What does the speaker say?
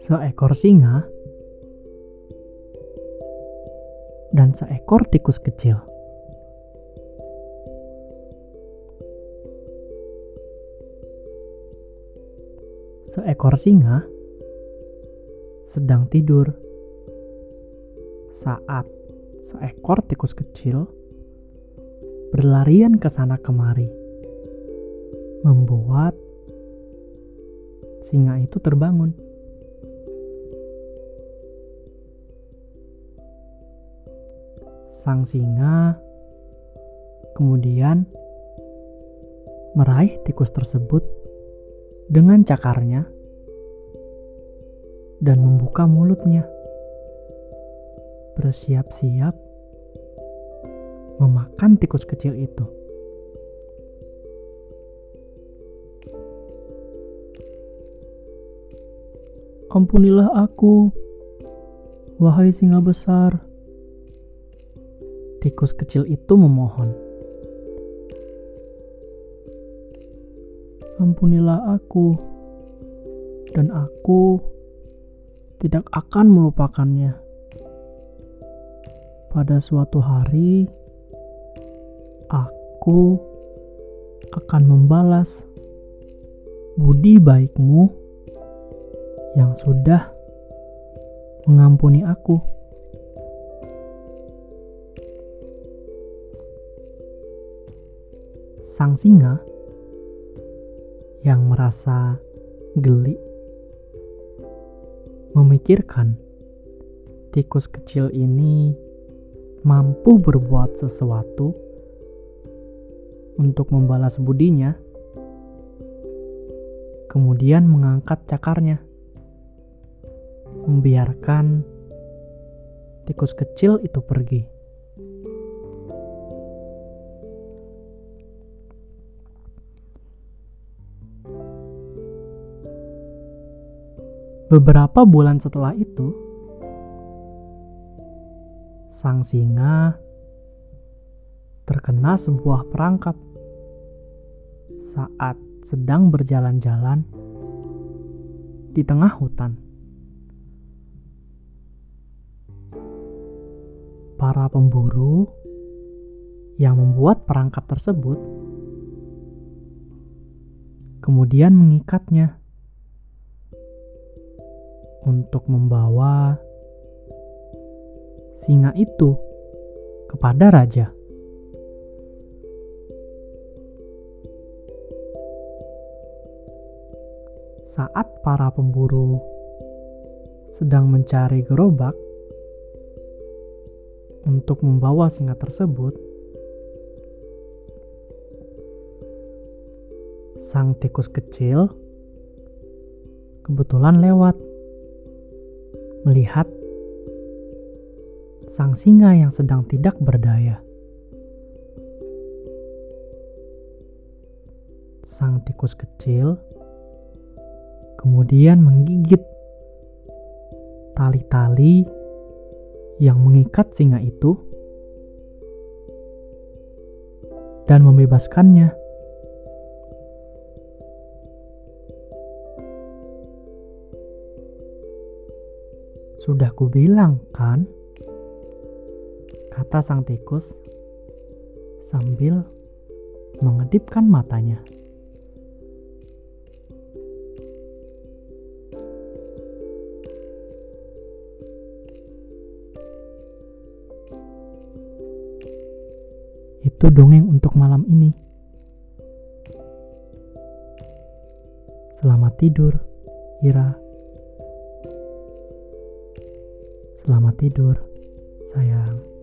Seekor singa dan seekor tikus kecil. Seekor singa sedang tidur saat seekor tikus kecil berlarian ke sana kemari, membuat singa itu terbangun. Sang singa kemudian meraih tikus tersebut dengan cakarnya dan membuka mulutnya. Bersiap-siap memakan tikus kecil itu. Ampunilah aku, wahai singa besar. Tikus kecil itu memohon. ampunilah aku, dan aku tidak akan melupakannya. Pada suatu hari, aku akan membalas budi baikmu yang sudah mengampuni aku. Sang singa yang merasa geli memikirkan tikus kecil ini mampu berbuat sesuatu untuk membalas budinya, kemudian mengangkat cakarnya, membiarkan tikus kecil itu pergi. Beberapa bulan setelah itu, sang singa terkena sebuah perangkap saat sedang berjalan-jalan di tengah hutan. Para pemburu yang membuat perangkap tersebut kemudian mengikatnya untuk membawa singa itu kepada raja. Saat para pemburu sedang mencari gerobak untuk membawa singa tersebut, sang tikus kecil kebetulan lewat melihat sang singa yang sedang tidak berdaya. Sang tikus kecil kemudian menggigit tali-tali yang mengikat singa itu dan membebaskannya. Sudah kubilang kan? Kata sang tikus sambil mengedipkan matanya. Itu dongeng untuk malam ini. Selamat tidur, Ira. Selamat tidur, sayang.